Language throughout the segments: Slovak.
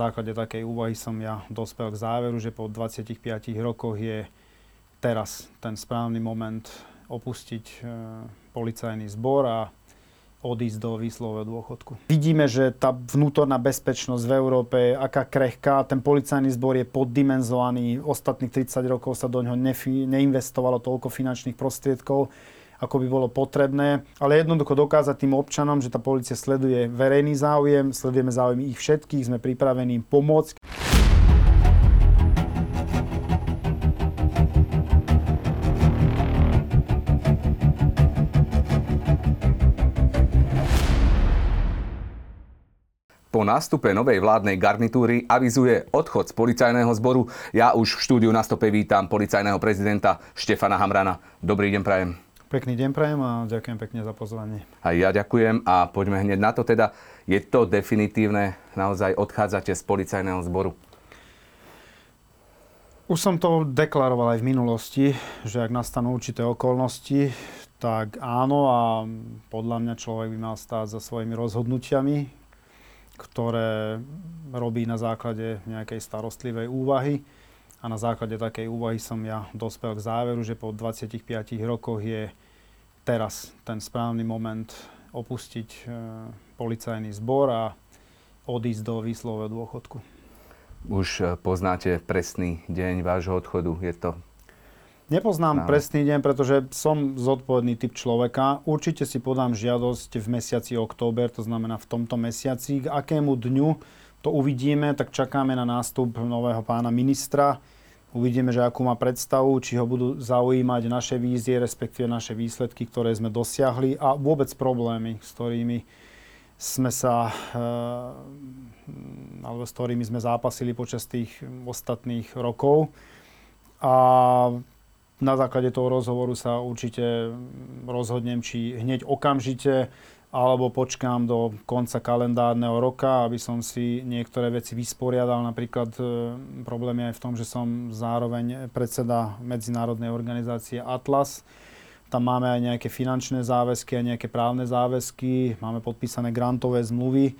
základe takej úvahy som ja dospel k záveru, že po 25 rokoch je teraz ten správny moment opustiť e, policajný zbor a odísť do výslového dôchodku. Vidíme, že tá vnútorná bezpečnosť v Európe je aká krehká. Ten policajný zbor je poddimenzovaný. Ostatných 30 rokov sa do ňoho neinvestovalo toľko finančných prostriedkov, ako by bolo potrebné. Ale jednoducho dokázať tým občanom, že tá policia sleduje verejný záujem, sledujeme záujmy ich všetkých, sme pripravení im pomôcť. Po nástupe novej vládnej garnitúry avizuje odchod z policajného zboru. Ja už v štúdiu na stope vítam policajného prezidenta Štefana Hamrana. Dobrý deň, prajem. Pekný deň prajem a ďakujem pekne za pozvanie. A ja ďakujem a poďme hneď na to teda. Je to definitívne, naozaj odchádzate z policajného zboru? Už som to deklaroval aj v minulosti, že ak nastanú určité okolnosti, tak áno a podľa mňa človek by mal stáť za svojimi rozhodnutiami, ktoré robí na základe nejakej starostlivej úvahy. A na základe takej úvahy som ja dospel k záveru, že po 25 rokoch je teraz ten správny moment opustiť e, policajný zbor a odísť do výslového dôchodku. Už e, poznáte presný deň vášho odchodu? Je to Nepoznám no. presný deň, pretože som zodpovedný typ človeka. Určite si podám žiadosť v mesiaci október, to znamená v tomto mesiaci. K akému dňu to uvidíme, tak čakáme na nástup nového pána ministra. Uvidíme, že akú má predstavu, či ho budú zaujímať naše vízie, respektíve naše výsledky, ktoré sme dosiahli a vôbec problémy, s ktorými sme sa, eh, alebo s ktorými sme zápasili počas tých ostatných rokov. A na základe toho rozhovoru sa určite rozhodnem, či hneď okamžite alebo počkám do konca kalendárneho roka, aby som si niektoré veci vysporiadal. Napríklad e, problém je aj v tom, že som zároveň predseda medzinárodnej organizácie Atlas. Tam máme aj nejaké finančné záväzky a nejaké právne záväzky. Máme podpísané grantové zmluvy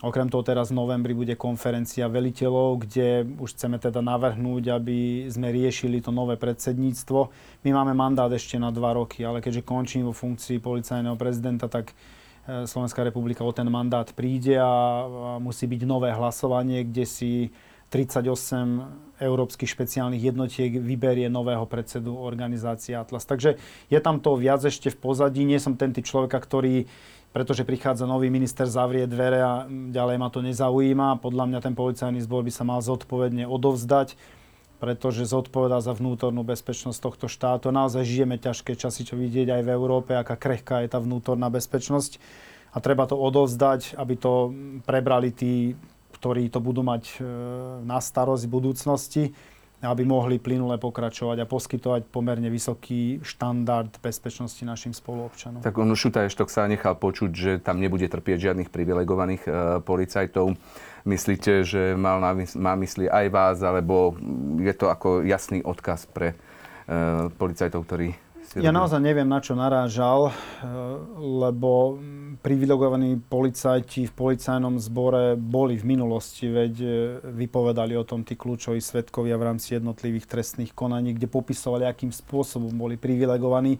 Okrem toho teraz v novembri bude konferencia veliteľov, kde už chceme teda navrhnúť, aby sme riešili to nové predsedníctvo. My máme mandát ešte na dva roky, ale keďže končím vo funkcii policajného prezidenta, tak e, Slovenská republika o ten mandát príde a musí byť nové hlasovanie, kde si 38 európskych špeciálnych jednotiek vyberie nového predsedu organizácie Atlas. Takže je tam to viac ešte v pozadí. Nie som ten typ človeka, ktorý pretože prichádza nový minister, zavrie dvere a ďalej ma to nezaujíma. Podľa mňa ten policajný zbor by sa mal zodpovedne odovzdať, pretože zodpovedá za vnútornú bezpečnosť tohto štátu. Naozaj žijeme ťažké časy, čo vidieť aj v Európe, aká krehká je tá vnútorná bezpečnosť. A treba to odovzdať, aby to prebrali tí, ktorí to budú mať e, na starosť v budúcnosti aby mohli plynule pokračovať a poskytovať pomerne vysoký štandard bezpečnosti našim spoluobčanom. Tak on Šutaj Eštok sa nechal počuť, že tam nebude trpieť žiadnych privilegovaných e, policajtov. Myslíte, že mal na, má mysli aj vás, alebo je to ako jasný odkaz pre e, policajtov, ktorí ja naozaj neviem, na čo narážal, eh, lebo privilegovaní policajti v policajnom zbore boli v minulosti, veď eh, vypovedali o tom tí kľúčoví svetkovia v rámci jednotlivých trestných konaní, kde popisovali, akým spôsobom boli privilegovaní.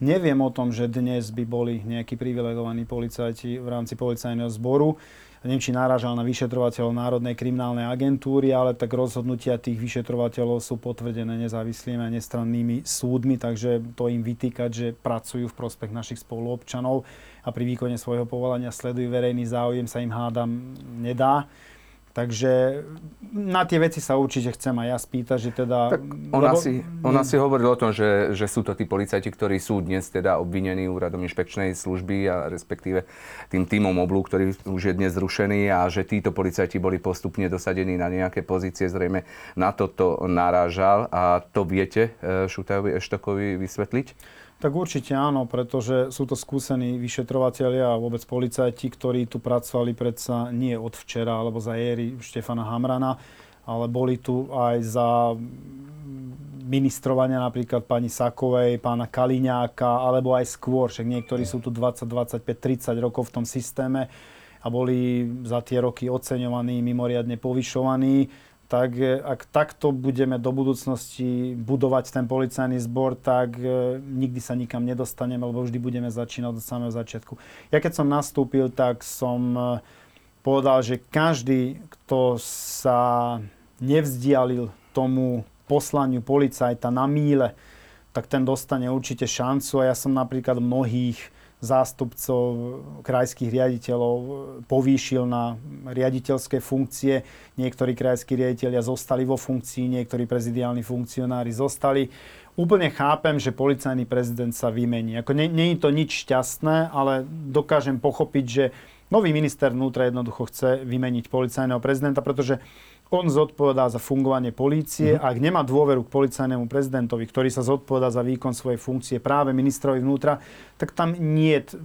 Neviem o tom, že dnes by boli nejakí privilegovaní policajti v rámci policajného zboru neviem, či náražal na vyšetrovateľov Národnej kriminálnej agentúry, ale tak rozhodnutia tých vyšetrovateľov sú potvrdené nezávislými a nestrannými súdmi, takže to im vytýkať, že pracujú v prospech našich spoluobčanov a pri výkone svojho povolania sledujú verejný záujem, sa im hádam nedá. Takže na tie veci sa určite chcem aj ja spýtať, že teda... Tak on, lebo... asi, on asi hovoril o tom, že, že sú to tí policajti, ktorí sú dnes teda obvinení úradom inšpekčnej služby a respektíve tým týmom oblu, ktorý už je dnes zrušený a že títo policajti boli postupne dosadení na nejaké pozície. Zrejme na toto narážal a to viete eh, Šutajovi Eštokovi vysvetliť? Tak určite áno, pretože sú to skúsení vyšetrovateľia a vôbec policajti, ktorí tu pracovali predsa nie od včera alebo za éry Štefana Hamrana, ale boli tu aj za ministrovania napríklad pani Sakovej, pána Kaliňáka, alebo aj skôr, však niektorí sú tu 20, 25, 30 rokov v tom systéme a boli za tie roky oceňovaní, mimoriadne povyšovaní, tak ak takto budeme do budúcnosti budovať ten policajný zbor, tak e, nikdy sa nikam nedostaneme, lebo vždy budeme začínať od samého začiatku. Ja keď som nastúpil, tak som e, povedal, že každý, kto sa nevzdialil tomu poslaniu policajta na míle, tak ten dostane určite šancu a ja som napríklad mnohých zástupcov krajských riaditeľov povýšil na riaditeľské funkcie. Niektorí krajskí riaditeľia zostali vo funkcii, niektorí prezidiálni funkcionári zostali. Úplne chápem, že policajný prezident sa vymení. Ako nie, nie je to nič šťastné, ale dokážem pochopiť, že nový minister vnútra jednoducho chce vymeniť policajného prezidenta, pretože on zodpovedá za fungovanie polície. Mm-hmm. Ak nemá dôveru k policajnému prezidentovi, ktorý sa zodpovedá za výkon svojej funkcie práve ministrovi vnútra, tak tam nie je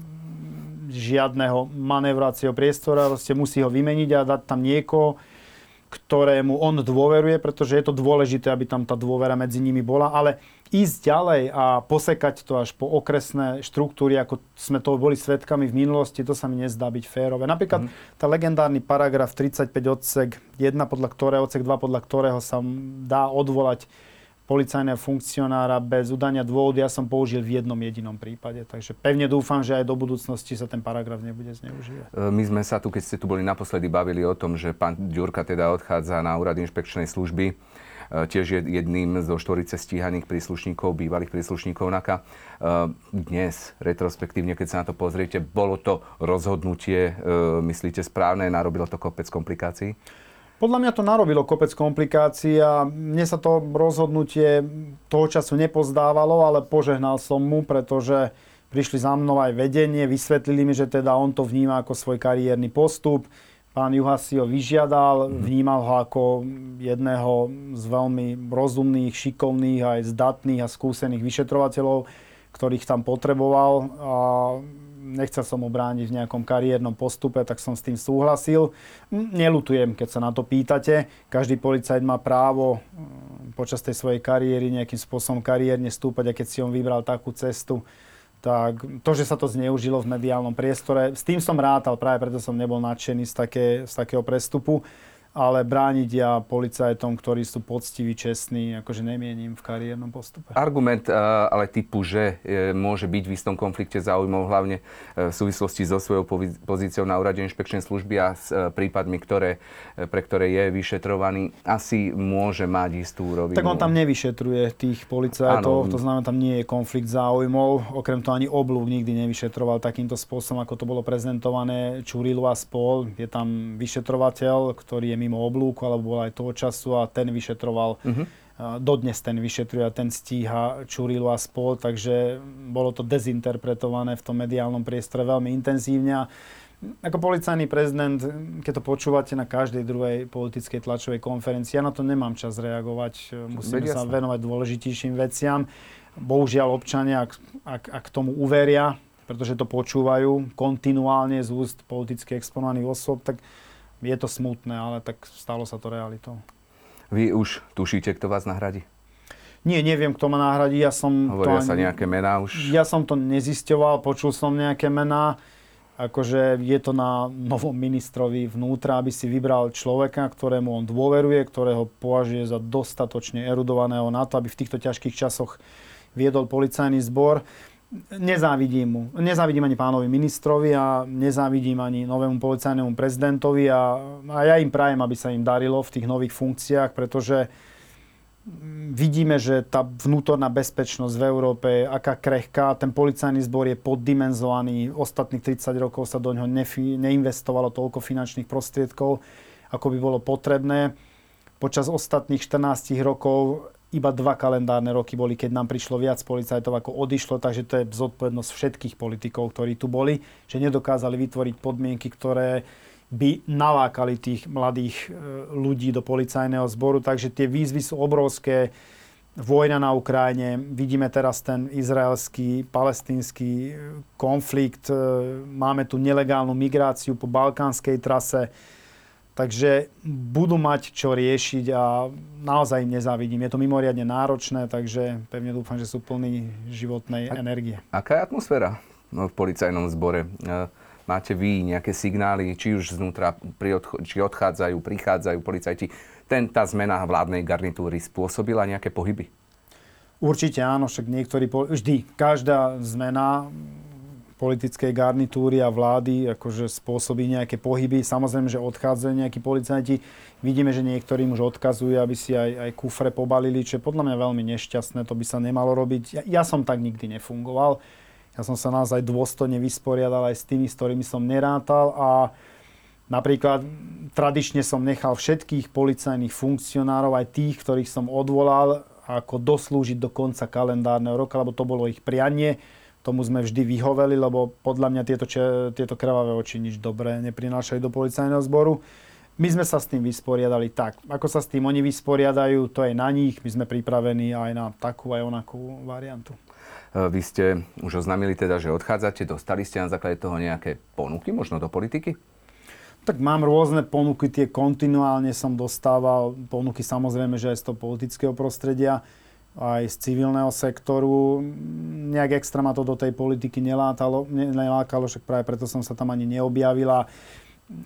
žiadneho manévracieho priestora, proste musí ho vymeniť a dať tam niekoho, ktorému on dôveruje, pretože je to dôležité, aby tam tá dôvera medzi nimi bola, ale ísť ďalej a posekať to až po okresné štruktúry, ako sme to boli svetkami v minulosti, to sa mi nezdá byť férové. Napríklad mm. tá legendárny paragraf 35 odsek 1, podľa ktorého, odsek 2, podľa ktorého sa dá odvolať policajného funkcionára bez udania dôvodu, ja som použil v jednom jedinom prípade. Takže pevne dúfam, že aj do budúcnosti sa ten paragraf nebude zneužívať. E, my sme sa tu, keď ste tu boli naposledy, bavili o tom, že pán Ďurka teda odchádza na úrad inšpekčnej služby tiež je jedným zo štvorice stíhaných príslušníkov, bývalých príslušníkov NAKA. E, dnes, retrospektívne, keď sa na to pozriete, bolo to rozhodnutie, myslíte, správne, narobilo to kopec komplikácií? Podľa mňa to narobilo kopec komplikácií a mne sa to rozhodnutie toho času nepozdávalo, ale požehnal som mu, pretože prišli za mnou aj vedenie, vysvetlili mi, že teda on to vníma ako svoj kariérny postup. Pán Juha si ho vyžiadal, mhm. vnímal ho ako jedného z veľmi rozumných, šikovných, aj zdatných a skúsených vyšetrovateľov, ktorých tam potreboval. A nechcel som mu brániť v nejakom kariérnom postupe, tak som s tým súhlasil. Nelutujem, keď sa na to pýtate. Každý policajt má právo mm, počas tej svojej kariéry nejakým spôsobom kariérne stúpať a keď si on vybral takú cestu, tak to, že sa to zneužilo v mediálnom priestore, s tým som rátal, práve preto som nebol nadšený z, také, z takého prestupu ale brániť ja policajtom, ktorí sú poctiví, čestní, akože nemienim v kariérnom postupe. Argument eh, ale typu, že eh, môže byť v istom konflikte záujmov, hlavne eh, v súvislosti so svojou pozíciou na úrade inšpekčnej služby a s prípadmi, ktoré, pre ktoré je vyšetrovaný, asi môže mať istú rovinu. Tak on tam nevyšetruje tých policajtov, ano. to znamená, tam nie je konflikt záujmov. Okrem toho ani oblúk nikdy nevyšetroval takýmto spôsobom, ako to bolo prezentované Čurilu a spol. Je tam vyšetrovateľ, ktorý je mimo oblúku, alebo bol aj toho času a ten vyšetroval. Uh-huh. Dodnes ten vyšetruje a ten stíha Čurilu a spol, takže bolo to dezinterpretované v tom mediálnom priestore veľmi intenzívne. Ako policajný prezident, keď to počúvate na každej druhej politickej tlačovej konferencii, ja na to nemám čas reagovať, musíme sa venovať dôležitejším veciam. Bohužiaľ občania, ak, ak, ak tomu uveria, pretože to počúvajú kontinuálne z úst politicky exponovaných osôb, tak je to smutné, ale tak stalo sa to realitou. Vy už tušíte, kto vás nahradí? Nie, neviem, kto ma nahradí. Ja som Hovoria to sa nejaké mená už? Ja som to nezisťoval, počul som nejaké mená. Akože je to na novom ministrovi vnútra, aby si vybral človeka, ktorému on dôveruje, ktorého považuje za dostatočne erudovaného na to, aby v týchto ťažkých časoch viedol policajný zbor nezávidím mu. Nezávidím ani pánovi ministrovi a nezávidím ani novému policajnému prezidentovi a, a ja im prajem, aby sa im darilo v tých nových funkciách, pretože vidíme, že tá vnútorná bezpečnosť v Európe je aká krehká. Ten policajný zbor je poddimenzovaný. Ostatných 30 rokov sa do ňoho neinvestovalo toľko finančných prostriedkov, ako by bolo potrebné. Počas ostatných 14 rokov iba dva kalendárne roky boli, keď nám prišlo viac policajtov ako odišlo, takže to je zodpovednosť všetkých politikov, ktorí tu boli, že nedokázali vytvoriť podmienky, ktoré by nalákali tých mladých e, ľudí do policajného zboru. Takže tie výzvy sú obrovské. Vojna na Ukrajine, vidíme teraz ten izraelský, palestínsky e, konflikt, e, máme tu nelegálnu migráciu po balkánskej trase, Takže budú mať čo riešiť a naozaj im nezávidím. Je to mimoriadne náročné, takže pevne dúfam, že sú plní životnej a, energie. Aká je atmosféra v policajnom zbore? máte vy nejaké signály, či už znútra, pri odcho- či odchádzajú, prichádzajú policajti, ten, tá zmena vládnej garnitúry spôsobila nejaké pohyby? Určite áno, však niektorí, vždy, každá zmena politickej garnitúry a vlády akože spôsobí nejaké pohyby. Samozrejme, že odchádzajú nejakí policajti. Vidíme, že niektorým už odkazujú, aby si aj, aj kufre pobalili, čo je podľa mňa veľmi nešťastné, to by sa nemalo robiť. Ja, ja som tak nikdy nefungoval. Ja som sa naozaj dôstojne vysporiadal aj s tými, s ktorými som nerátal a napríklad tradične som nechal všetkých policajných funkcionárov, aj tých, ktorých som odvolal, ako doslúžiť do konca kalendárneho roka, lebo to bolo ich prianie tomu sme vždy vyhoveli, lebo podľa mňa tieto, tieto krvavé oči nič dobré neprinášajú do policajného zboru. My sme sa s tým vysporiadali tak. Ako sa s tým oni vysporiadajú, to je na nich. My sme pripravení aj na takú aj onakú variantu. E, vy ste už oznámili teda, že odchádzate. Dostali ste na základe toho nejaké ponuky, možno do politiky? Tak mám rôzne ponuky, tie kontinuálne som dostával. Ponuky samozrejme, že aj z toho politického prostredia aj z civilného sektoru. Nejak extra ma to do tej politiky nelátalo, nelákalo, však práve preto som sa tam ani neobjavila.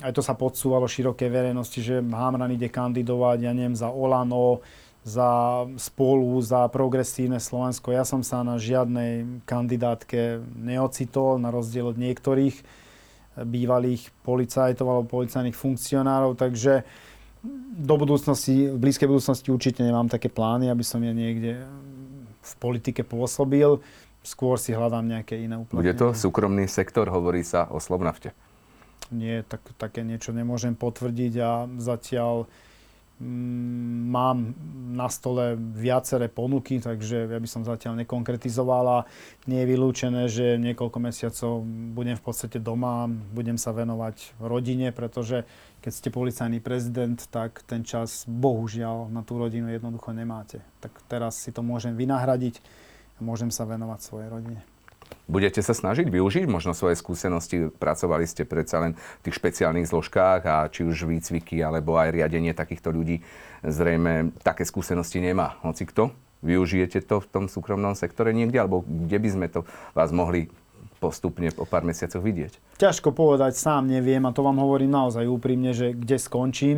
Aj to sa podsúvalo širokej verejnosti, že Hamran ide kandidovať, ja neviem, za Olano, za spolu, za progresívne Slovensko. Ja som sa na žiadnej kandidátke neocitol, na rozdiel od niektorých bývalých policajtov alebo policajných funkcionárov, takže do budúcnosti, v blízkej budúcnosti určite nemám také plány, aby som ja niekde v politike pôsobil. Skôr si hľadám nejaké iné uplatnenie. Bude to súkromný sektor, hovorí sa o Slovnafte. Nie, tak, také niečo nemôžem potvrdiť a zatiaľ Mm, mám na stole viaceré ponuky, takže ja by som zatiaľ nekonkretizovala. Nie je vylúčené, že niekoľko mesiacov budem v podstate doma, budem sa venovať rodine, pretože keď ste policajný prezident, tak ten čas bohužiaľ na tú rodinu jednoducho nemáte. Tak teraz si to môžem vynahradiť a môžem sa venovať svojej rodine. Budete sa snažiť využiť možno svoje skúsenosti? Pracovali ste predsa len v tých špeciálnych zložkách a či už výcviky alebo aj riadenie takýchto ľudí zrejme také skúsenosti nemá. Hoci kto? Využijete to v tom súkromnom sektore niekde? Alebo kde by sme to vás mohli postupne po pár mesiacoch vidieť? Ťažko povedať, sám neviem a to vám hovorím naozaj úprimne, že kde skončím.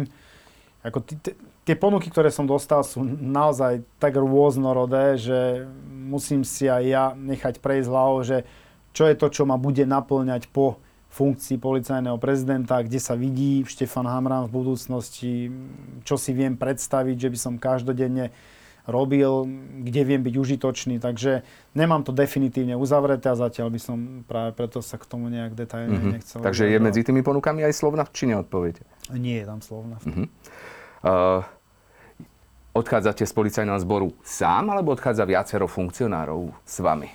Ako t- t- tie ponuky, ktoré som dostal, sú naozaj tak rôznorodé, že musím si aj ja nechať prejsť hlavou, že čo je to, čo ma bude naplňať po funkcii policajného prezidenta, kde sa vidí Štefan Hamran v budúcnosti, čo si viem predstaviť, že by som každodenne robil, kde viem byť užitočný, takže nemám to definitívne uzavreté a zatiaľ by som práve preto sa k tomu nejak detailne mm-hmm. nechcel. Takže je medzi tými ponukami aj Slovnaft, či neodpoviete? Nie je tam Slovnaft. Mm-hmm. Uh, Odchádzate z policajného zboru sám, alebo odchádza viacero funkcionárov s vami?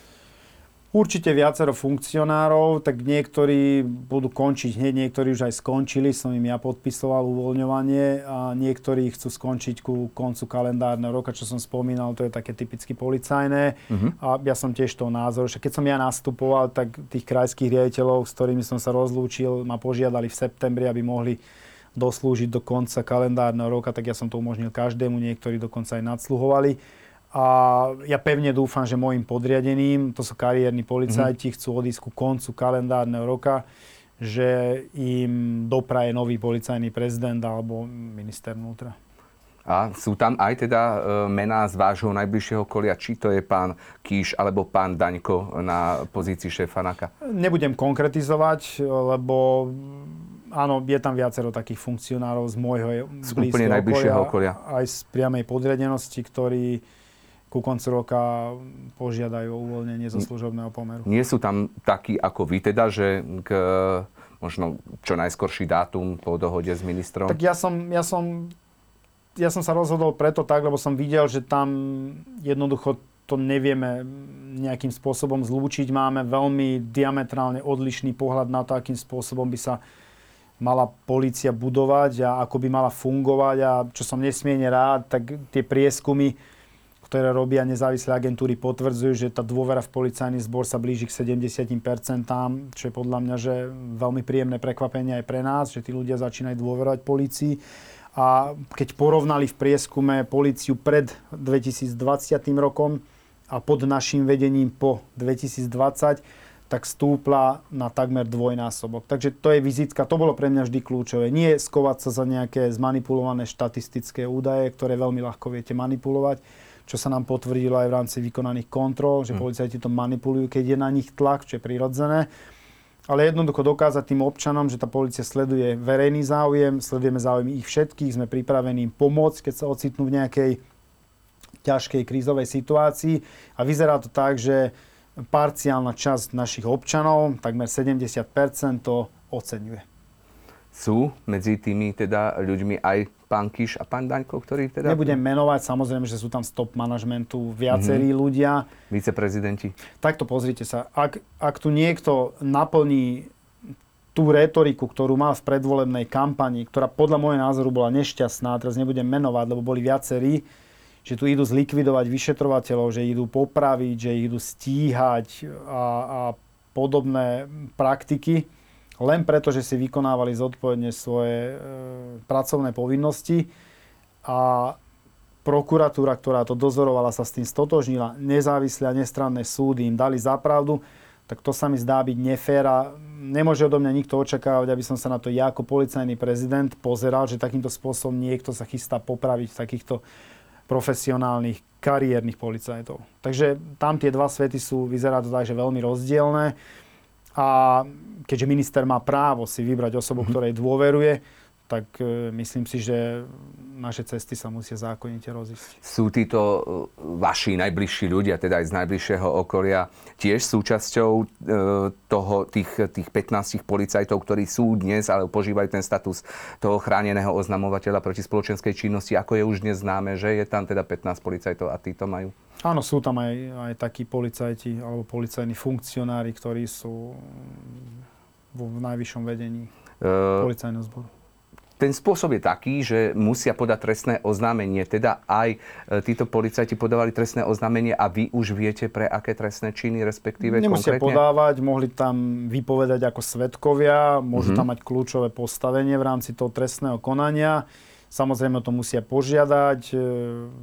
Určite viacero funkcionárov, tak niektorí budú končiť hneď, niektorí už aj skončili, som im ja podpisoval uvoľňovanie a niektorí chcú skončiť ku koncu kalendárneho roka, čo som spomínal, to je také typicky policajné. Uh-huh. A ja som tiež toho názoru, že keď som ja nastupoval, tak tých krajských riaditeľov, s ktorými som sa rozlúčil, ma požiadali v septembri, aby mohli doslúžiť do konca kalendárneho roka, tak ja som to umožnil každému, niektorí dokonca aj nadsluhovali. A ja pevne dúfam, že môjim podriadeným, to sú kariérni policajti, mm-hmm. chcú odísť ku koncu kalendárneho roka, že im dopraje nový policajný prezident alebo minister vnútra. A sú tam aj teda e, mená z vášho najbližšieho kolia, či to je pán Kíš alebo pán Daňko na pozícii šéfa NAKA? Nebudem konkretizovať, lebo áno, je tam viacero takých funkcionárov z môjho z úplne najbližšieho okolia, okolia. Aj z priamej podriadenosti, ktorí ku koncu roka požiadajú o uvoľnenie zo služobného pomeru. Nie sú tam takí ako vy teda, že k možno čo najskorší dátum po dohode s ministrom? Tak ja som, ja som, ja som sa rozhodol preto tak, lebo som videl, že tam jednoducho to nevieme nejakým spôsobom zlúčiť. Máme veľmi diametrálne odlišný pohľad na to, akým spôsobom by sa mala policia budovať a ako by mala fungovať a čo som nesmierne rád, tak tie prieskumy, ktoré robia nezávislé agentúry, potvrdzujú, že tá dôvera v policajný zbor sa blíži k 70%, čo je podľa mňa že veľmi príjemné prekvapenie aj pre nás, že tí ľudia začínajú dôverovať policii. A keď porovnali v prieskume policiu pred 2020 rokom a pod našim vedením po 2020, tak stúpla na takmer dvojnásobok. Takže to je vizitka, to bolo pre mňa vždy kľúčové. Nie skovať sa za nejaké zmanipulované štatistické údaje, ktoré veľmi ľahko viete manipulovať, čo sa nám potvrdilo aj v rámci vykonaných kontrol, že hm. policajti to manipulujú, keď je na nich tlak, čo je prirodzené. Ale jednoducho dokázať tým občanom, že tá policia sleduje verejný záujem, sledujeme záujem ich všetkých, sme pripravení im pomôcť, keď sa ocitnú v nejakej ťažkej krízovej situácii. A vyzerá to tak, že parciálna časť našich občanov, takmer 70 to oceňuje. Sú medzi tými teda ľuďmi aj pán Kiš a pán Daňko, ktorí teda... Nebudem menovať, samozrejme, že sú tam z top manažmentu viacerí mm-hmm. ľudia. Viceprezidenti. Takto pozrite sa. Ak, ak tu niekto naplní tú retoriku, ktorú mal v predvolebnej kampani, ktorá podľa môjho názoru bola nešťastná, teraz nebudem menovať, lebo boli viacerí, že tu idú zlikvidovať vyšetrovateľov, že idú popraviť, že idú stíhať a, a podobné praktiky, len preto, že si vykonávali zodpovedne svoje e, pracovné povinnosti. A prokuratúra, ktorá to dozorovala, sa s tým stotožnila, nezávislé a nestranné súdy im dali zapravdu, tak to sa mi zdá byť nefér a nemôže odo mňa nikto očakávať, aby som sa na to ja ako policajný prezident pozeral, že takýmto spôsobom niekto sa chystá popraviť v takýchto profesionálnych, kariérnych policajtov. Takže tam tie dva svety sú, vyzerá to tak, že veľmi rozdielne. A keďže minister má právo si vybrať osobu, mm-hmm. ktorej dôveruje, tak e, myslím si, že naše cesty sa musia zákonite rozísť. Sú títo e, vaši najbližší ľudia, teda aj z najbližšieho okolia, tiež súčasťou e, toho, tých, tých 15 policajtov, ktorí sú dnes, ale požívajú ten status toho chráneného oznamovateľa proti spoločenskej činnosti, ako je už dnes známe, že je tam teda 15 policajtov a títo majú? Áno, sú tam aj, aj takí policajti alebo policajní funkcionári, ktorí sú v najvyššom vedení uh, policajného zboru ten spôsob je taký, že musia podať trestné oznámenie. Teda aj e, títo policajti podávali trestné oznámenie a vy už viete pre aké trestné činy, respektíve Nemusia konkrétne? podávať, mohli tam vypovedať ako svetkovia, môžu mm-hmm. tam mať kľúčové postavenie v rámci toho trestného konania. Samozrejme to musia požiadať, e,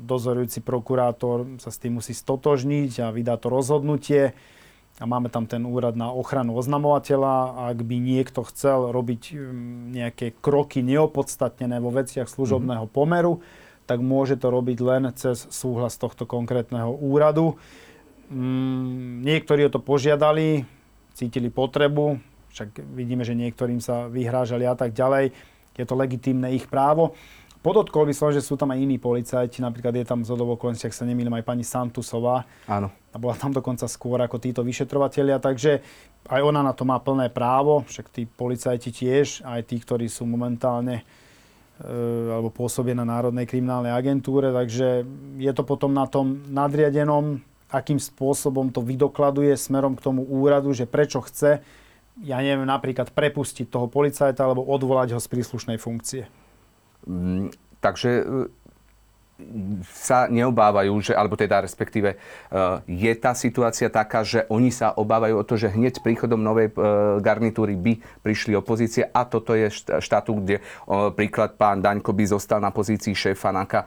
dozorujúci prokurátor sa s tým musí stotožniť a vydá to rozhodnutie a máme tam ten úrad na ochranu oznamovateľa. Ak by niekto chcel robiť um, nejaké kroky neopodstatnené vo veciach služobného mhm. pomeru, tak môže to robiť len cez súhlas tohto konkrétneho úradu. Mm, niektorí o to požiadali, cítili potrebu, však vidíme, že niektorým sa vyhrážali a tak ďalej. Je to legitímne ich právo. Podotkol by som, že sú tam aj iní policajti, napríklad je tam z okolností, ak sa nemýlim, aj pani Santusová. Áno. A bola tam dokonca skôr ako títo vyšetrovatelia, takže aj ona na to má plné právo, však tí policajti tiež, aj tí, ktorí sú momentálne e, alebo pôsobia na Národnej kriminálnej agentúre, takže je to potom na tom nadriadenom, akým spôsobom to vydokladuje smerom k tomu úradu, že prečo chce, ja neviem, napríklad prepustiť toho policajta alebo odvolať ho z príslušnej funkcie. Mm, takže e, sa neobávajú, že, alebo teda respektíve e, je tá situácia taká, že oni sa obávajú o to, že hneď príchodom novej e, garnitúry by prišli opozície a toto je štátu, kde príklad pán Daňko by zostal na pozícii šéfa NAKA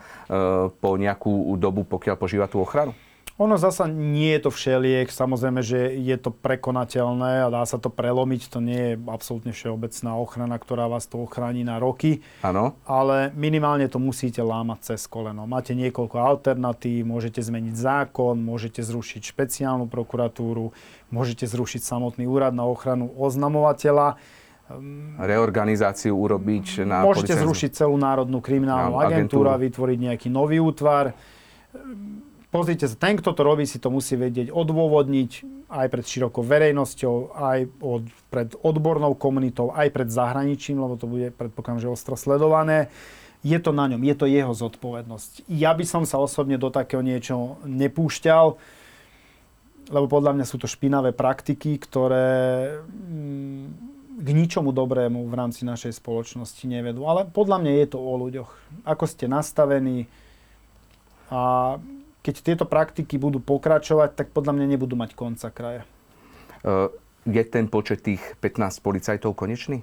po nejakú dobu, pokiaľ požíva tú ochranu? Ono zasa nie je to všeliek, samozrejme, že je to prekonateľné a dá sa to prelomiť, to nie je absolútne všeobecná ochrana, ktorá vás to ochráni na roky. Áno. Ale minimálne to musíte lámať cez koleno. Máte niekoľko alternatív, môžete zmeniť zákon, môžete zrušiť špeciálnu prokuratúru, môžete zrušiť samotný úrad na ochranu oznamovateľa reorganizáciu urobiť na Môžete policajnú... zrušiť celú Národnú kriminálnu agentúru a vytvoriť nejaký nový útvar pozrite sa, ten, kto to robí, si to musí vedieť odôvodniť aj pred širokou verejnosťou, aj od, pred odbornou komunitou, aj pred zahraničím, lebo to bude, predpokladám, že ostro sledované. Je to na ňom, je to jeho zodpovednosť. Ja by som sa osobne do takého niečo nepúšťal, lebo podľa mňa sú to špinavé praktiky, ktoré mm, k ničomu dobrému v rámci našej spoločnosti nevedú. Ale podľa mňa je to o ľuďoch. Ako ste nastavení a keď tieto praktiky budú pokračovať, tak podľa mňa nebudú mať konca kraja. Je ten počet tých 15 policajtov konečný?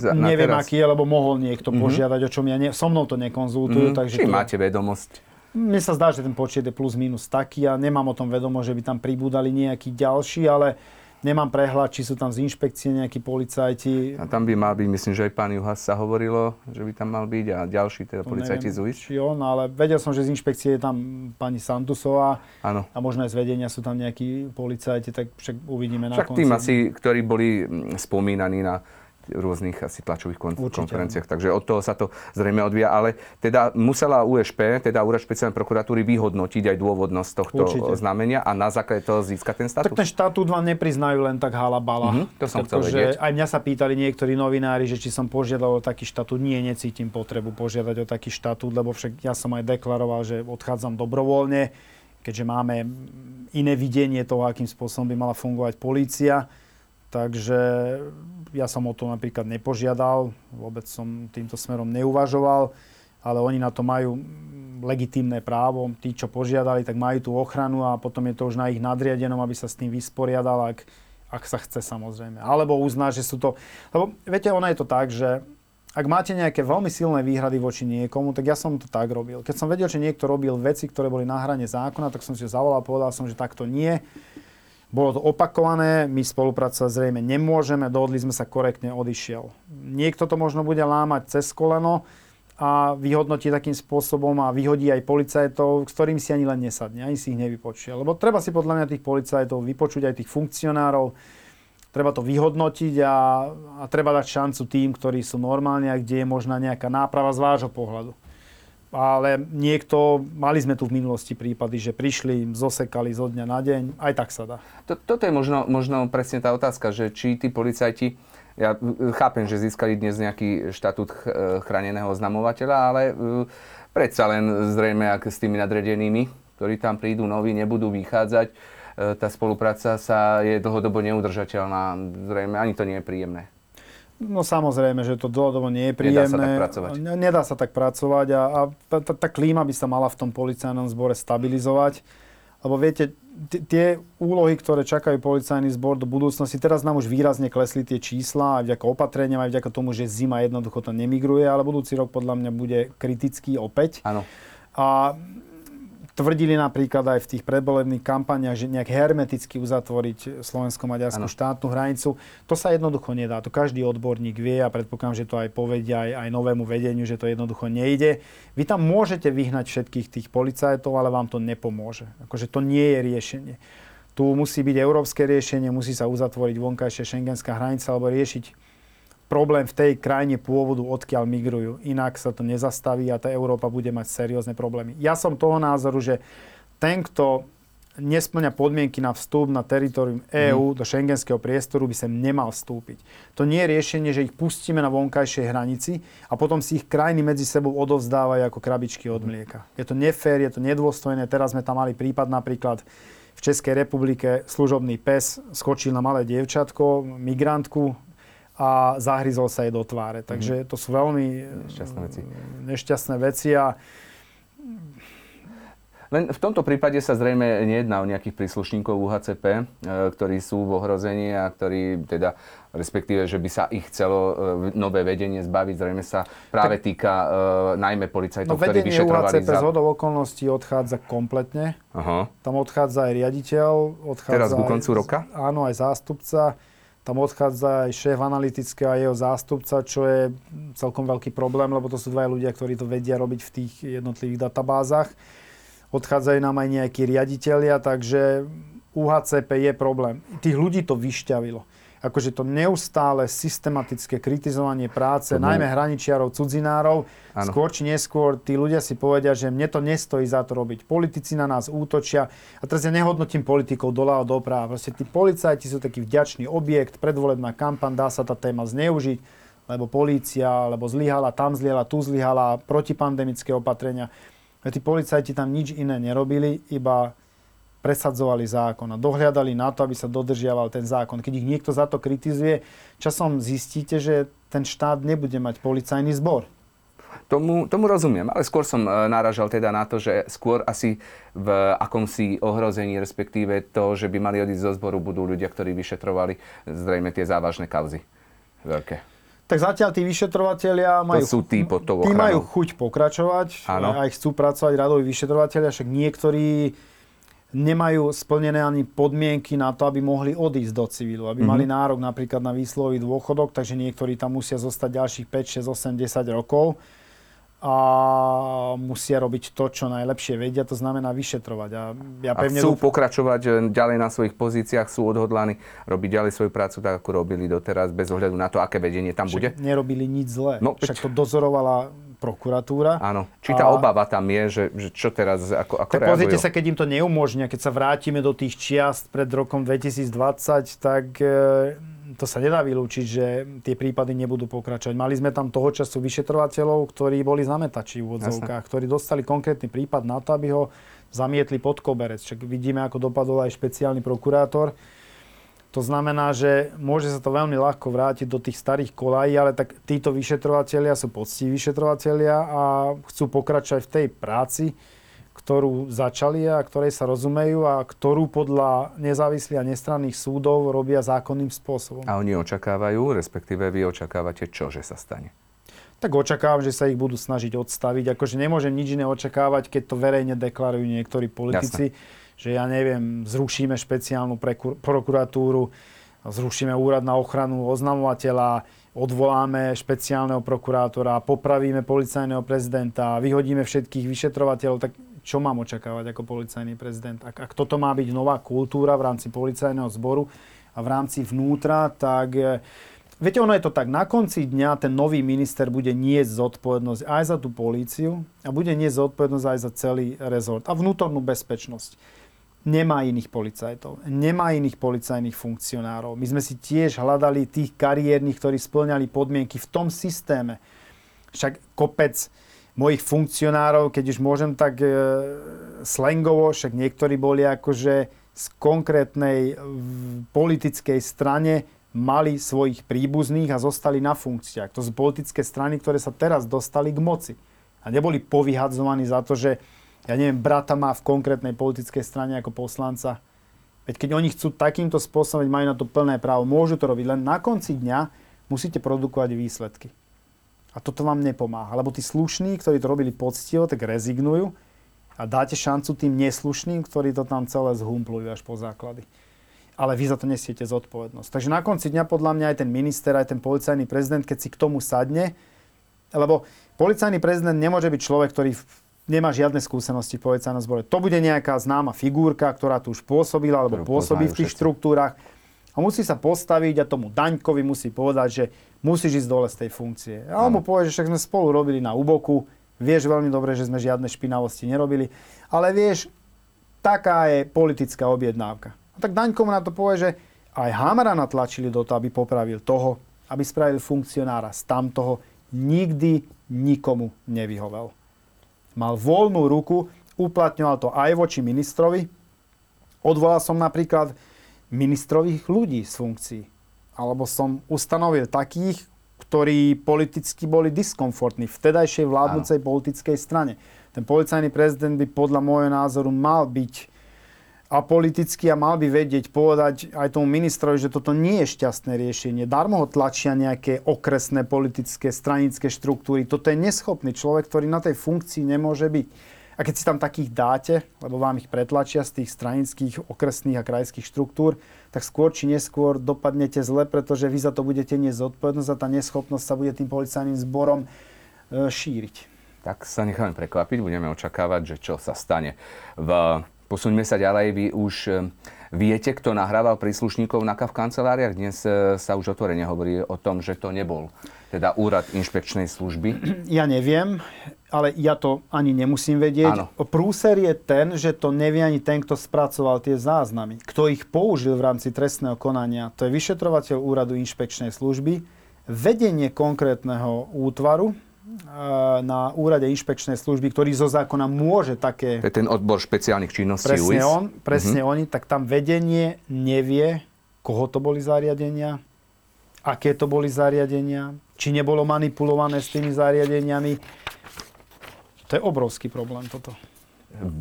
Za, Neviem, teraz? aký je, lebo mohol niekto mm-hmm. požiadať, o čom ja ne, so mnou to nekonzultujú. Mm, takže či to... máte vedomosť? Mne sa zdá, že ten počet je plus minus taký a nemám o tom vedomo, že by tam pribúdali nejakí ďalší, ale Nemám prehľad, či sú tam z inšpekcie nejakí policajti. A tam by mal byť, myslím, že aj pán Juhas sa hovorilo, že by tam mal byť a ďalší teda to policajti z UIS. Či on, ale vedel som, že z inšpekcie je tam pani Santusová Áno. a možno aj z vedenia sú tam nejakí policajti, tak však uvidíme však na konci. tým asi, ktorí boli mm, spomínaní na rôznych asi tlačových kon- konferenciách. Takže od toho sa to zrejme odvíja. Ale teda musela USP, teda Úrad špeciálnej prokuratúry, vyhodnotiť aj dôvodnosť tohto Určite. znamenia a na základe toho získať ten statút. Tak ten štatút vám nepriznajú len tak halabala. Mm-hmm, to som chcel vedieť. Aj mňa sa pýtali niektorí novinári, že či som požiadal o taký štatút. Nie, necítim potrebu požiadať o taký štatút, lebo však ja som aj deklaroval, že odchádzam dobrovoľne, keďže máme iné videnie toho, akým spôsobom by mala fungovať polícia. Takže ja som o to napríklad nepožiadal, vôbec som týmto smerom neuvažoval, ale oni na to majú legitímne právo. Tí, čo požiadali, tak majú tú ochranu a potom je to už na ich nadriadenom, aby sa s tým vysporiadal, ak, ak sa chce samozrejme. Alebo uzná, že sú to... Lebo viete, ono je to tak, že ak máte nejaké veľmi silné výhrady voči niekomu, tak ja som to tak robil. Keď som vedel, že niekto robil veci, ktoré boli na hrane zákona, tak som si zavolal a povedal som, že takto nie bolo to opakované, my spolupracovať zrejme nemôžeme, dohodli sme sa korektne, odišiel. Niekto to možno bude lámať cez koleno a vyhodnotí takým spôsobom a vyhodí aj policajtov, s ktorými si ani len nesadne, ani si ich nevypočuje. Lebo treba si podľa mňa tých policajtov vypočuť aj tých funkcionárov, treba to vyhodnotiť a, a treba dať šancu tým, ktorí sú normálni a kde je možná nejaká náprava z vášho pohľadu ale niekto, mali sme tu v minulosti prípady, že prišli, zosekali zo dňa na deň, aj tak sa dá. Toto je možno, možno presne tá otázka, že či tí policajti, ja chápem, že získali dnes nejaký štatút chráneného oznamovateľa, ale e, predsa len zrejme, ak s tými nadredenými, ktorí tam prídu noví, nebudú vychádzať, e, tá spolupráca sa je dlhodobo neudržateľná. Zrejme ani to nie je príjemné. No samozrejme, že to dlhodobo nie je príjemné. Nedá sa tak pracovať. Nedá sa tak pracovať a, a tá, tá, klíma by sa mala v tom policajnom zbore stabilizovať. Lebo viete, t- tie úlohy, ktoré čakajú policajný zbor do budúcnosti, teraz nám už výrazne klesli tie čísla, aj vďaka opatreniam, aj vďaka tomu, že zima jednoducho to nemigruje, ale budúci rok podľa mňa bude kritický opäť. Áno. A tvrdili napríklad aj v tých predvolebných kampaniach, že nejak hermeticky uzatvoriť slovensko-maďarskú štátnu hranicu. To sa jednoducho nedá. To každý odborník vie a predpokladám, že to aj povedia aj, aj novému vedeniu, že to jednoducho nejde. Vy tam môžete vyhnať všetkých tých policajtov, ale vám to nepomôže. Akože to nie je riešenie. Tu musí byť európske riešenie, musí sa uzatvoriť vonkajšia šengenská hranica alebo riešiť problém v tej krajine pôvodu, odkiaľ migrujú. Inak sa to nezastaví a tá Európa bude mať seriózne problémy. Ja som toho názoru, že ten, kto nesplňa podmienky na vstup na teritorium EÚ mm. do šengenského priestoru, by sem nemal vstúpiť. To nie je riešenie, že ich pustíme na vonkajšej hranici a potom si ich krajiny medzi sebou odovzdávajú ako krabičky od mlieka. Je to nefér, je to nedôstojné. Teraz sme tam mali prípad napríklad v Českej republike služobný pes skočil na malé dievčatko, migrantku, a zahryzol sa jej do tváre. Takže mhm. to sú veľmi nešťastné veci. Nešťastné veci a len v tomto prípade sa zrejme nejedná o nejakých príslušníkov UHCP, e, ktorí sú v ohrození a ktorí teda, respektíve, že by sa ich chcelo e, nové vedenie zbaviť, zrejme sa práve týka uh, najmä policajtov, no, ktorí vyšetrovali UHCP za... z hodov okolností odchádza kompletne. Aha. Tam odchádza aj riaditeľ. Odchádza Teraz ku koncu aj, roka? Áno, aj zástupca. Tam odchádza aj šéf analytického a jeho zástupca, čo je celkom veľký problém, lebo to sú dva ľudia, ktorí to vedia robiť v tých jednotlivých databázach. Odchádzajú nám aj nejakí riaditeľia, takže UHCP je problém. Tých ľudí to vyšťavilo akože to neustále systematické kritizovanie práce, to najmä hraničiarov, cudzinárov, ano. skôr či neskôr tí ľudia si povedia, že mne to nestojí za to robiť. Politici na nás útočia. A teraz ja nehodnotím politikov doľava doprava. Proste tí policajti sú taký vďačný objekt, predvolebná kampaň, dá sa tá téma zneužiť, lebo polícia, lebo zlyhala, tam zlyhala, tu zlyhala, protipandemické opatrenia. A tí policajti tam nič iné nerobili, iba presadzovali zákon a dohľadali na to, aby sa dodržiaval ten zákon. Keď ich niekto za to kritizuje, časom zistíte, že ten štát nebude mať policajný zbor. Tomu, tomu rozumiem, ale skôr som e, náražal teda na to, že skôr asi v akomsi ohrození, respektíve to, že by mali odísť zo zboru, budú ľudia, ktorí vyšetrovali zrejme tie závažné kauzy veľké. Tak zatiaľ tí vyšetrovateľia majú, sú tí tí majú chuť pokračovať, Áno. aj chcú pracovať radoví vyšetrovateľia, však niektorí nemajú splnené ani podmienky na to, aby mohli odísť do civilu, aby Mhm. mali nárok napríklad na výslový dôchodok, takže niektorí tam musia zostať ďalších 5, 6, 8, 10 rokov a musia robiť to, čo najlepšie vedia, to znamená vyšetrovať. A ja A pevne chcú dúfam- pokračovať e, ďalej na svojich pozíciách, sú odhodlaní robiť ďalej svoju prácu tak, ako robili doteraz, bez ohľadu na to, aké vedenie tam bude? Však nerobili nič zlé. No, Však to dozorovala prokuratúra. Áno. Či tá A- obava tam je, že, že čo teraz, ako, ako Tak reagujú? pozrite sa, keď im to neumožnia, keď sa vrátime do tých čiast pred rokom 2020, tak e, to sa nedá vylúčiť, že tie prípady nebudú pokračovať. Mali sme tam toho času vyšetrovateľov, ktorí boli zametači v úvodzovkách, ktorí dostali konkrétny prípad na to, aby ho zamietli pod koberec. Čak vidíme, ako dopadol aj špeciálny prokurátor. To znamená, že môže sa to veľmi ľahko vrátiť do tých starých kolají, ale tak títo vyšetrovatelia sú poctiví vyšetrovatelia a chcú pokračovať v tej práci, ktorú začali a ktorej sa rozumejú a ktorú podľa nezávislých a nestranných súdov robia zákonným spôsobom. A oni očakávajú, respektíve vy očakávate čo, že sa stane? Tak očakávam, že sa ich budú snažiť odstaviť. Akože nemôžem nič iné očakávať, keď to verejne deklarujú niektorí politici, že ja neviem, zrušíme špeciálnu prokuratúru, zrušíme úrad na ochranu oznamovateľa, odvoláme špeciálneho prokurátora, popravíme policajného prezidenta, vyhodíme všetkých vyšetrovateľov, tak čo mám očakávať ako policajný prezident? Ak, ak toto má byť nová kultúra v rámci policajného zboru a v rámci vnútra, tak e, Viete, ono je to tak, na konci dňa ten nový minister bude niesť zodpovednosť aj za tú políciu a bude niesť zodpovednosť aj za celý rezort a vnútornú bezpečnosť. Nemá iných policajtov, nemá iných policajných funkcionárov. My sme si tiež hľadali tých kariérnych, ktorí splňali podmienky v tom systéme. Však kopec mojich funkcionárov, keď už môžem tak e, slangovo, však niektorí boli akože z konkrétnej politickej strane mali svojich príbuzných a zostali na funkciách. To sú politické strany, ktoré sa teraz dostali k moci. A neboli povyhadzovaní za to, že ja neviem, brata má v konkrétnej politickej strane ako poslanca. Veď keď oni chcú takýmto spôsobom, majú na to plné právo, môžu to robiť, len na konci dňa musíte produkovať výsledky. A toto vám nepomáha, lebo tí slušní, ktorí to robili poctivo, tak rezignujú a dáte šancu tým neslušným, ktorí to tam celé zhumplujú až po základy. Ale vy za to nesiete zodpovednosť. Takže na konci dňa podľa mňa aj ten minister, aj ten policajný prezident, keď si k tomu sadne, lebo policajný prezident nemôže byť človek, ktorý nemá žiadne skúsenosti v policajnom zbore. To bude nejaká známa figurka, ktorá tu už pôsobila alebo pôsobí v tých všetci. štruktúrach a musí sa postaviť a tomu Daňkovi musí povedať, že musíš ísť dole z tej funkcie. A on mu povie, že však sme spolu robili na úboku, vieš veľmi dobre, že sme žiadne špinavosti nerobili, ale vieš, taká je politická objednávka. A tak Daňko mu na to povie, že aj Hamara natlačili do toho, aby popravil toho, aby spravil funkcionára z tamtoho, nikdy nikomu nevyhovel. Mal voľnú ruku, uplatňoval to aj voči ministrovi. Odvolal som napríklad ministrových ľudí z funkcií. Alebo som ustanovil takých, ktorí politicky boli diskomfortní v vtedajšej vládnucej politickej strane. Ten policajný prezident by podľa môjho názoru mal byť apolitický a mal by vedieť povedať aj tomu ministrovi, že toto nie je šťastné riešenie. Darmo ho tlačia nejaké okresné politické stranické štruktúry. Toto je neschopný človek, ktorý na tej funkcii nemôže byť. A keď si tam takých dáte, lebo vám ich pretlačia z tých stranických, okresných a krajských štruktúr, tak skôr či neskôr dopadnete zle, pretože vy za to budete niesť zodpovednosť a tá neschopnosť sa bude tým policajným zborom e, šíriť. Tak sa necháme prekvapiť, budeme očakávať, že čo sa stane. V, posuňme sa ďalej, vy už e, viete, kto nahrával príslušníkov na v kanceláriách? Dnes e, sa už otvorene hovorí o tom, že to nebol teda úrad inšpekčnej služby. Ja neviem, ale ja to ani nemusím vedieť. Áno. Prúser je ten, že to nevie ani ten, kto spracoval tie záznamy. Kto ich použil v rámci trestného konania, to je vyšetrovateľ úradu inšpekčnej služby, vedenie konkrétneho útvaru na úrade inšpekčnej služby, ktorý zo zákona môže také To je ten odbor špeciálnych činností presne UIS. on, presne oni, tak tam vedenie nevie, koho to boli zariadenia, aké to boli zariadenia, či nebolo manipulované s tými zariadeniami. To je obrovský problém toto.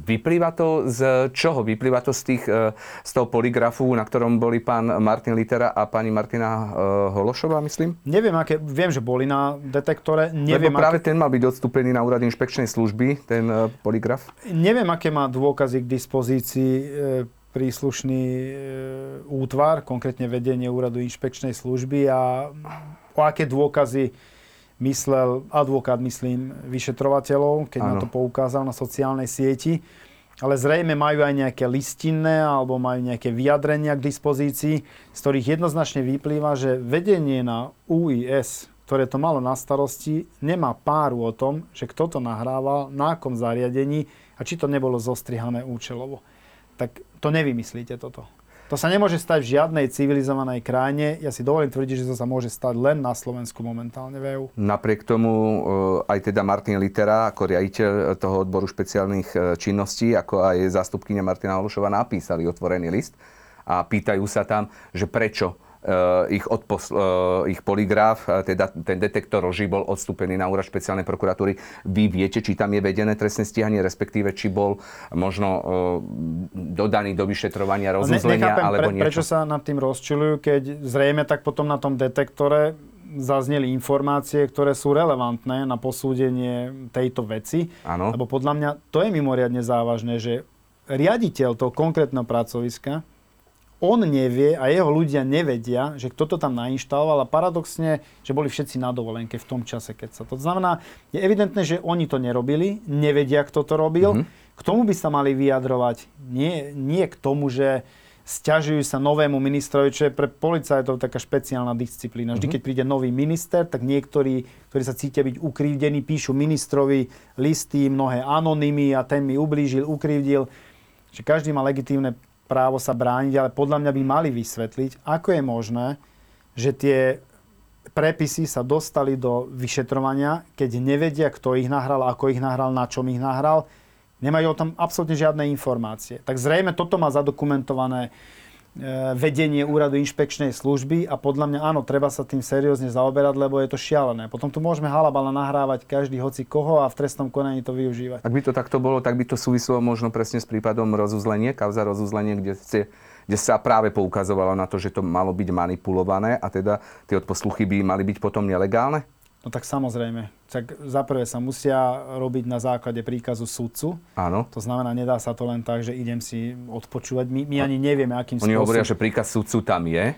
Vyplýva to z čoho? Vyplýva to z, tých, e, z toho poligrafu, na ktorom boli pán Martin Litera a pani Martina e, Hološová, myslím? Neviem, aké, viem, že boli na detektore. Neviem, Lebo práve aké, ten mal byť odstúpený na úrad inšpekčnej služby, ten e, poligraf. neviem, aké má dôkazy k dispozícii príslušný útvar, konkrétne vedenie úradu inšpekčnej služby a o aké dôkazy myslel advokát, myslím, vyšetrovateľov, keď na Áno. to poukázal na sociálnej sieti. Ale zrejme majú aj nejaké listinné alebo majú nejaké vyjadrenia k dispozícii, z ktorých jednoznačne vyplýva, že vedenie na UIS, ktoré to malo na starosti, nemá páru o tom, že kto to nahrával, na akom zariadení a či to nebolo zostrihané účelovo. Tak to nevymyslíte toto. To sa nemôže stať v žiadnej civilizovanej krajine. Ja si dovolím tvrdiť, že to sa môže stať len na Slovensku momentálne v EU. Napriek tomu e, aj teda Martin Litera ako riaditeľ toho odboru špeciálnych e, činností, ako aj zástupkynia Martina Hološova napísali otvorený list a pýtajú sa tam, že prečo e, ich, odposl, e, ich poligraf, e, teda ten detektor loží bol odstúpený na úrad špeciálnej prokuratúry. Vy viete, či tam je vedené trestné stíhanie, respektíve či bol možno dodaný do vyšetrovania ne- rozuzlenia nechápem, alebo pre, niečo. prečo sa nad tým rozčilujú, keď zrejme tak potom na tom detektore zazneli informácie, ktoré sú relevantné na posúdenie tejto veci. Áno. Lebo podľa mňa to je mimoriadne závažné, že riaditeľ toho konkrétneho pracoviska, on nevie a jeho ľudia nevedia, že kto to tam nainštaloval a paradoxne, že boli všetci na dovolenke v tom čase, keď sa to... Znamená, je evidentné, že oni to nerobili, nevedia, kto to robil. K tomu by sa mali vyjadrovať, nie, nie k tomu, že stiažujú sa novému ministrovi, čo je pre policajtov taká špeciálna disciplína. Vždy, keď príde nový minister, tak niektorí, ktorí sa cítia byť ukrivdení, píšu ministrovi listy, mnohé anonymy a ten mi ublížil, ukrivdil. Že každý má legitímne právo sa brániť, ale podľa mňa by mali vysvetliť, ako je možné, že tie prepisy sa dostali do vyšetrovania, keď nevedia, kto ich nahral, ako ich nahral, na čom ich nahral. Nemajú o tom absolútne žiadne informácie. Tak zrejme toto má zadokumentované vedenie úradu inšpekčnej služby a podľa mňa áno, treba sa tým seriózne zaoberať, lebo je to šialené. Potom tu môžeme halabala nahrávať každý hoci koho a v trestnom konaní to využívať. Ak by to takto bolo, tak by to súvislo možno presne s prípadom rozuzlenie, kauza rozuzlenie, kde, ste, kde sa práve poukazovalo na to, že to malo byť manipulované a teda tie odposluchy by mali byť potom nelegálne? No tak samozrejme. Tak zaprvé sa musia robiť na základe príkazu sudcu. Áno. To znamená, nedá sa to len tak, že idem si odpočúvať. My, my ani nevieme, akým Oni spôsobom. hovoria, že príkaz sudcu tam je.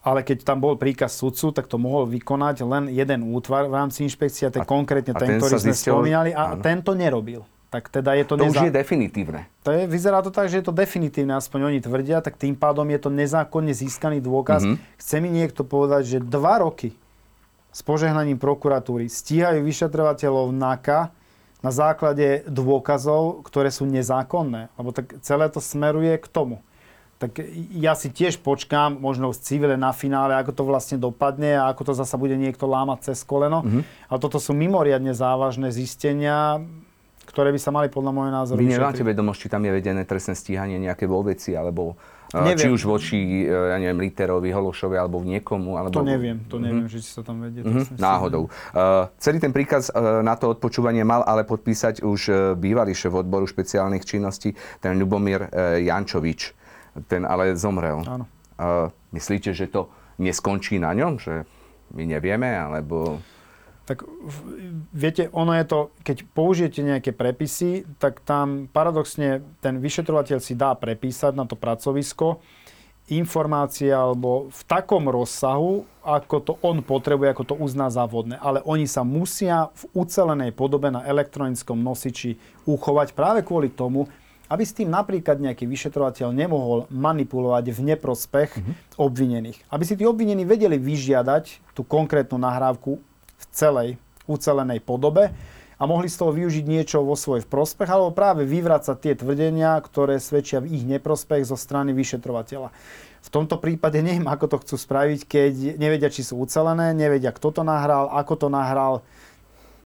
Ale keď tam bol príkaz sudcu, tak to mohol vykonať len jeden útvar v rámci inšpekcie, a to konkrétne a ten, ten ktorý sme zistil- spomínali, a áno. tento nerobil. Tak teda je to, To už neza- je definitívne. to je, vyzerá to tak, že je to definitívne, aspoň oni tvrdia, tak tým pádom je to nezákonne získaný dôkaz. Mhm. Chce mi niekto povedať, že dva roky s požehnaním prokuratúry stíhajú vyšetrovateľov NAKA na základe dôkazov, ktoré sú nezákonné. Lebo tak celé to smeruje k tomu. Tak ja si tiež počkám, možno z civile na finále, ako to vlastne dopadne a ako to zasa bude niekto lámať cez koleno. Mhm. Ale toto sú mimoriadne závažné zistenia, ktoré by sa mali podľa môjho názoru Vy nemáte vedomosť, či tam je vedené trestné stíhanie nejaké vo veci, alebo Neviem. či už voči, e, ja neviem, Literovi, Hološovi, alebo v niekomu. Alebo... To neviem, to neviem, že či sa tam vedie. Mhm, trestné náhodou. Uh, celý ten príkaz uh, na to odpočúvanie mal ale podpísať už uh, bývalý šéf odboru špeciálnych činností, ten Ľubomír uh, Jančovič. Ten ale zomrel. Áno. Uh, myslíte, že to neskončí na ňom? Že my nevieme? Alebo... Tak viete, ono je to, keď použijete nejaké prepisy, tak tam paradoxne ten vyšetrovateľ si dá prepísať na to pracovisko informácie alebo v takom rozsahu, ako to on potrebuje, ako to uzná za vhodné. Ale oni sa musia v ucelenej podobe na elektronickom nosiči uchovať práve kvôli tomu, aby s tým napríklad nejaký vyšetrovateľ nemohol manipulovať v neprospech obvinených. Aby si tí obvinení vedeli vyžiadať tú konkrétnu nahrávku v celej ucelenej podobe a mohli z toho využiť niečo vo svoj prospech alebo práve vyvracať tie tvrdenia, ktoré svedčia v ich neprospech zo strany vyšetrovateľa. V tomto prípade neviem, ako to chcú spraviť, keď nevedia, či sú ucelené, nevedia, kto to nahral, ako to nahral.